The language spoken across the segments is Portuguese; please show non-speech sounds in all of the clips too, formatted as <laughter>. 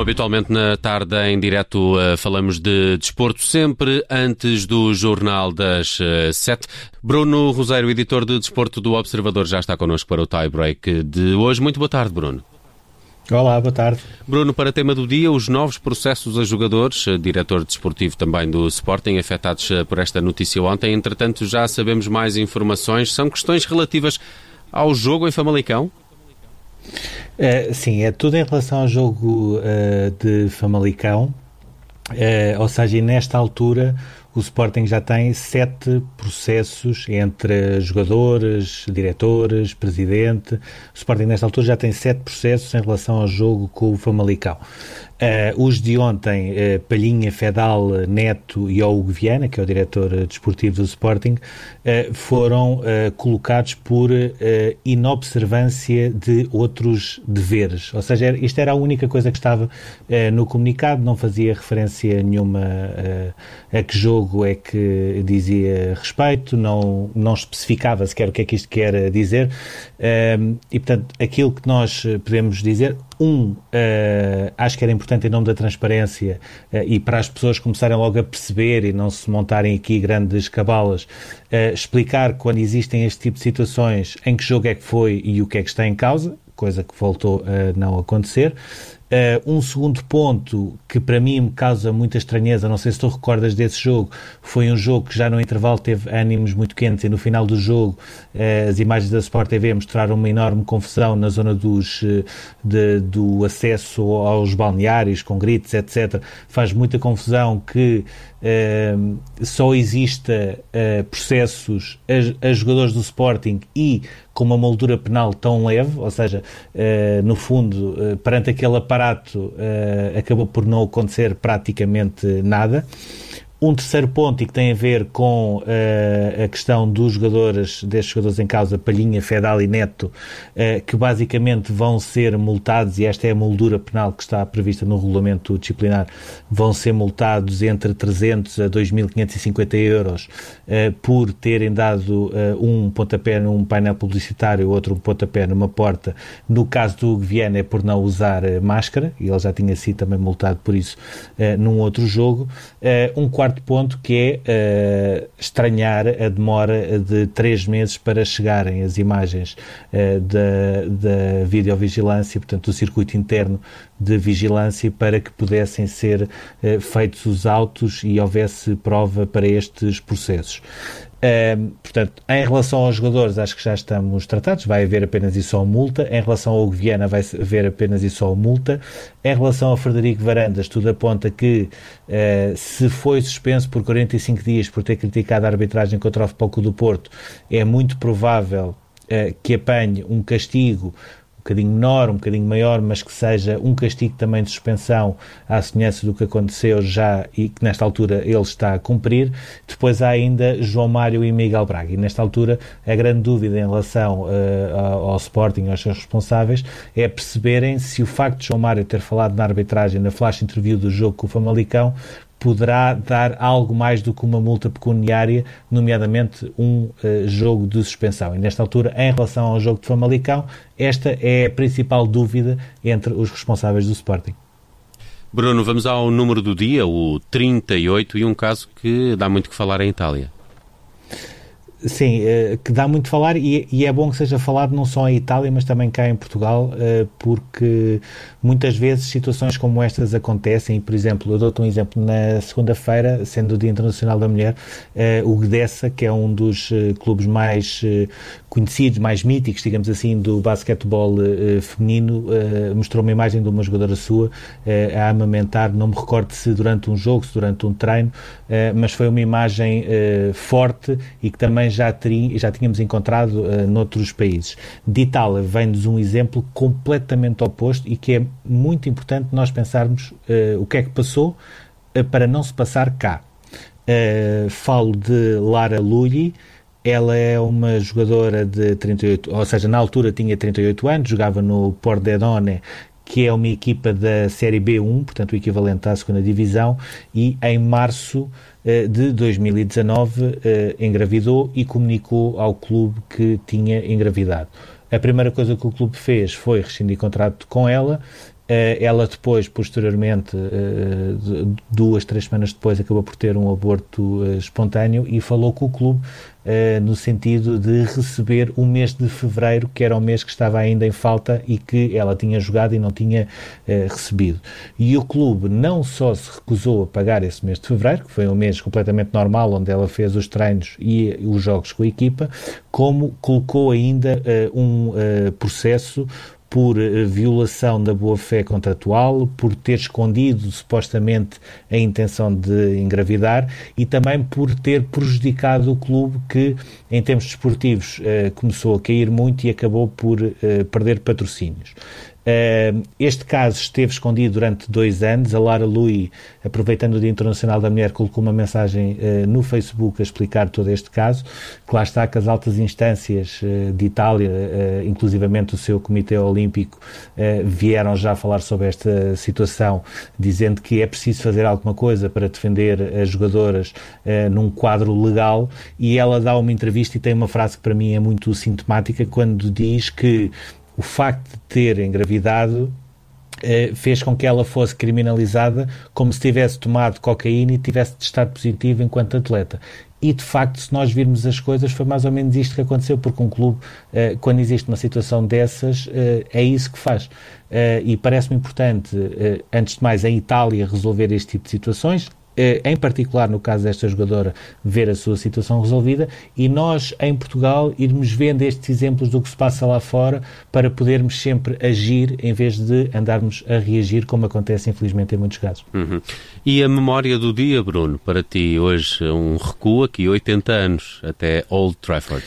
Como habitualmente na tarde em direto uh, falamos de desporto, sempre antes do Jornal das uh, sete. Bruno Rosário, editor de desporto do Observador, já está connosco para o tie-break de hoje. Muito boa tarde, Bruno. Olá, boa tarde. Bruno, para tema do dia, os novos processos a jogadores, uh, diretor desportivo também do Sporting, afetados por esta notícia ontem. Entretanto, já sabemos mais informações. São questões relativas ao jogo em Famalicão? Uh, sim, é tudo em relação ao jogo uh, de Famalicão. Uh, ou seja, nesta altura o Sporting já tem sete processos entre jogadores, diretores, presidente. O Sporting, nesta altura, já tem sete processos em relação ao jogo com o Famalicão. Uh, os de ontem, uh, Palhinha, Fedal, Neto e Hugo Viana, que é o diretor uh, desportivo do Sporting, foram colocados por inobservância de outros deveres. Ou seja, isto era a única coisa que estava no comunicado, não fazia referência nenhuma a que jogo é que dizia respeito, não, não especificava sequer o que é que isto quer dizer. e, portanto, aquilo que nós podemos dizer, um, acho que era importante importante em nome da transparência uh, e para as pessoas começarem logo a perceber e não se montarem aqui grandes cabalas, uh, explicar quando existem este tipo de situações em que jogo é que foi e o que é que está em causa, coisa que voltou a não acontecer. Uh, um segundo ponto que para mim me causa muita estranheza, não sei se tu recordas desse jogo, foi um jogo que já no intervalo teve ânimos muito quentes e no final do jogo uh, as imagens da Sport TV mostraram uma enorme confusão na zona dos, uh, de, do acesso aos balneários, com gritos, etc. Faz muita confusão que só exista processos a, a jogadores do Sporting e com uma moldura penal tão leve, ou seja, uh, no fundo, uh, perante aquele aparato, uh, acabou por não acontecer praticamente nada. Um terceiro ponto, e que tem a ver com uh, a questão dos jogadores, destes jogadores em causa, Palhinha, Fedal e Neto, uh, que basicamente vão ser multados, e esta é a moldura penal que está prevista no regulamento disciplinar, vão ser multados entre 300 a 2.550 euros uh, por terem dado um pontapé num painel publicitário, outro um pontapé numa porta. No caso do Hugo é por não usar máscara, e ele já tinha sido também multado por isso num outro jogo. um quarto quarto ponto que é uh, estranhar a demora de três meses para chegarem as imagens uh, da, da videovigilância, portanto, do circuito interno de vigilância para que pudessem ser uh, feitos os autos e houvesse prova para estes processos. Portanto, em relação aos jogadores, acho que já estamos tratados, vai haver apenas e só multa. Em relação ao Viana, vai haver apenas e só multa. Em relação ao Frederico Varandas, tudo aponta que uh, se foi suspenso por 45 dias por ter criticado a arbitragem contra o Futebol do Porto, é muito provável uh, que apanhe um castigo bocadinho menor, um bocadinho maior, mas que seja um castigo também de suspensão à semelhança do que aconteceu já e que nesta altura ele está a cumprir. Depois há ainda João Mário e Miguel Braga. E nesta altura a grande dúvida em relação uh, ao Sporting aos seus responsáveis é perceberem se o facto de João Mário ter falado na arbitragem na flash interview do jogo com o Famalicão poderá dar algo mais do que uma multa pecuniária, nomeadamente um uh, jogo de suspensão. E nesta altura, em relação ao jogo de Famalicão, esta é a principal dúvida entre os responsáveis do Sporting. Bruno, vamos ao número do dia, o 38, e um caso que dá muito que falar em Itália. Sim, uh, que dá muito falar e, e, é bom que seja falado não só em Itália, mas também cá em Portugal, uh, porque muitas vezes situações como estas acontecem. Por exemplo, eu dou-te um exemplo: na segunda-feira, sendo o Dia Internacional da Mulher, uh, o Gdessa, que é um dos clubes mais conhecidos, mais míticos, digamos assim, do basquetebol feminino, mostrou uma imagem de uma jogadora sua a amamentar, não me recordo se durante um jogo, se durante um treino, mas foi uma imagem forte e que também já, teri, já tínhamos encontrado uh, noutros países. De Itália vem-nos um exemplo completamente oposto e que é muito importante nós pensarmos uh, o que é que passou uh, para não se passar cá. Falo de Lara Lulli, ela é uma jogadora de 38, ou seja, na altura tinha 38 anos, jogava no Pordenone, que é uma equipa da Série B1, portanto o equivalente à segunda divisão, e em março eh, de 2019 eh, engravidou e comunicou ao clube que tinha engravidado. A primeira coisa que o clube fez foi rescindir contrato com ela ela depois, posteriormente, duas, três semanas depois, acabou por ter um aborto espontâneo e falou com o clube no sentido de receber o mês de fevereiro, que era o mês que estava ainda em falta e que ela tinha jogado e não tinha recebido. E o clube não só se recusou a pagar esse mês de fevereiro, que foi um mês completamente normal, onde ela fez os treinos e os jogos com a equipa, como colocou ainda um processo por eh, violação da boa-fé contratual, por ter escondido supostamente a intenção de engravidar e também por ter prejudicado o clube que, em termos desportivos, eh, começou a cair muito e acabou por eh, perder patrocínios. Uh, este caso esteve escondido durante dois anos. A Lara Lui, aproveitando o Dia Internacional da Mulher, colocou uma mensagem uh, no Facebook a explicar todo este caso. Que lá está que as altas instâncias uh, de Itália, inclusivamente o seu Comitê Olímpico, vieram já falar sobre esta situação, dizendo que é preciso fazer alguma coisa para defender as jogadoras num quadro legal. E ela dá uma entrevista e tem uma frase que para mim é muito sintomática quando diz que o facto de ter engravidado eh, fez com que ela fosse criminalizada como se tivesse tomado cocaína e tivesse testado positivo enquanto atleta. E de facto, se nós virmos as coisas, foi mais ou menos isto que aconteceu, porque um clube, eh, quando existe uma situação dessas, eh, é isso que faz. e parece-me importante, antes de mais, a Itália resolver este tipo de situações. Eh, em particular no caso desta jogadora, ver a sua situação resolvida e nós, em Portugal, irmos vendo estes exemplos do que se passa lá fora para podermos sempre agir em vez de andarmos a reagir, como acontece infelizmente em muitos casos. Uhum. E a memória do dia, Bruno, para ti hoje, um recuo aqui, 80 anos, até Old Trafford.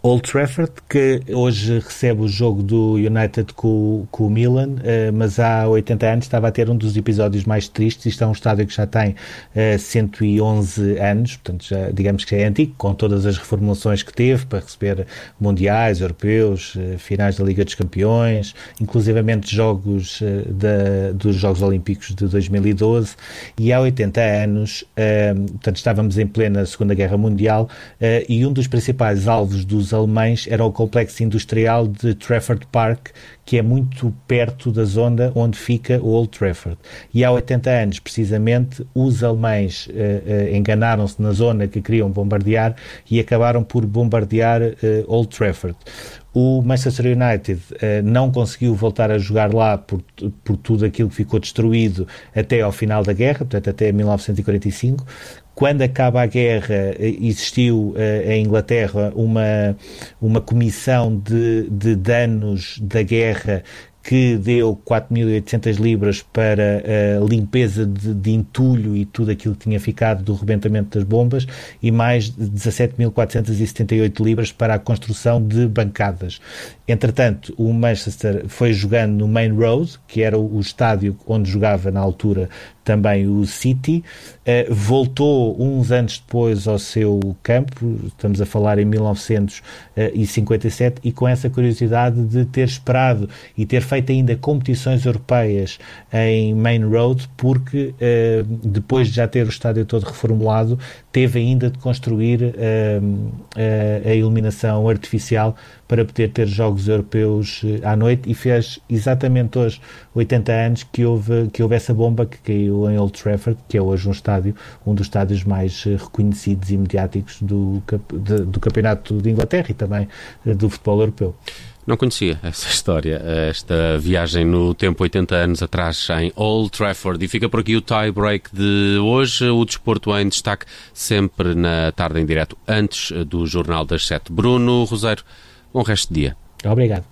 Old Trafford, que hoje recebe o jogo do United com, com o Milan, uh, mas há 80 anos estava a ter um dos episódios mais tristes. Isto é um estádio que já tem uh, eh, 111 anos, portanto, já, digamos que é antigo, com todas as reformulações que teve para receber mundiais, europeus, uh, finais da Liga dos Campeões, inclusivamente jogos da, dos Jogos Olímpicos de 2012. E há 80 anos, portanto, estávamos em plena Segunda Guerra Mundial e um dos principais alvos dos dos alemães era o complexo industrial de Trafford Park, que é muito perto da zona onde fica o Old Trafford. E há 80 anos, precisamente, os alemães uh, uh, enganaram-se na zona que queriam bombardear e acabaram por bombardear uh, Old Trafford. O Manchester United não conseguiu voltar a jogar lá por, por tudo aquilo que ficou destruído até ao final da guerra, portanto até 1945 quando acaba a guerra, existiu uh, em Inglaterra uma, uma comissão de, de danos da guerra que deu 4.800 libras para a limpeza de, de, entulho e tudo aquilo que tinha ficado do rebentamento das bombas e mais 17.478 libras para a construção de bancadas. Entretanto, o Manchester foi jogando no Main Road, que era o estádio onde jogava na altura também o City, uh, voltou uns anos depois ao seu campo, estamos a falar em 1957, e com essa curiosidade de ter esperado e ter feito ainda competições europeias em Main Road, porque uh, depois de já ter o estádio todo reformulado, teve ainda de construir uh, a iluminação artificial para poder ter jogos europeus eh, à noite e fez exatamente hoje 80 anos que houve, que houve essa bomba que caiu em Old Trafford, que é hoje um estádio, um dos estádios mais eh, reconhecidos e mediáticos do, do Campeonato de Inglaterra e também eh, do futebol europeu. Não conhecia essa <laughs> história, esta viagem no tempo 80 anos atrás em Old Trafford. E fica por aqui o tie-break de hoje. O desporto em destaque sempre na tarde em direto, antes do Jornal das Sete. Bruno Roseiro, Bom resto de dia. Obrigado.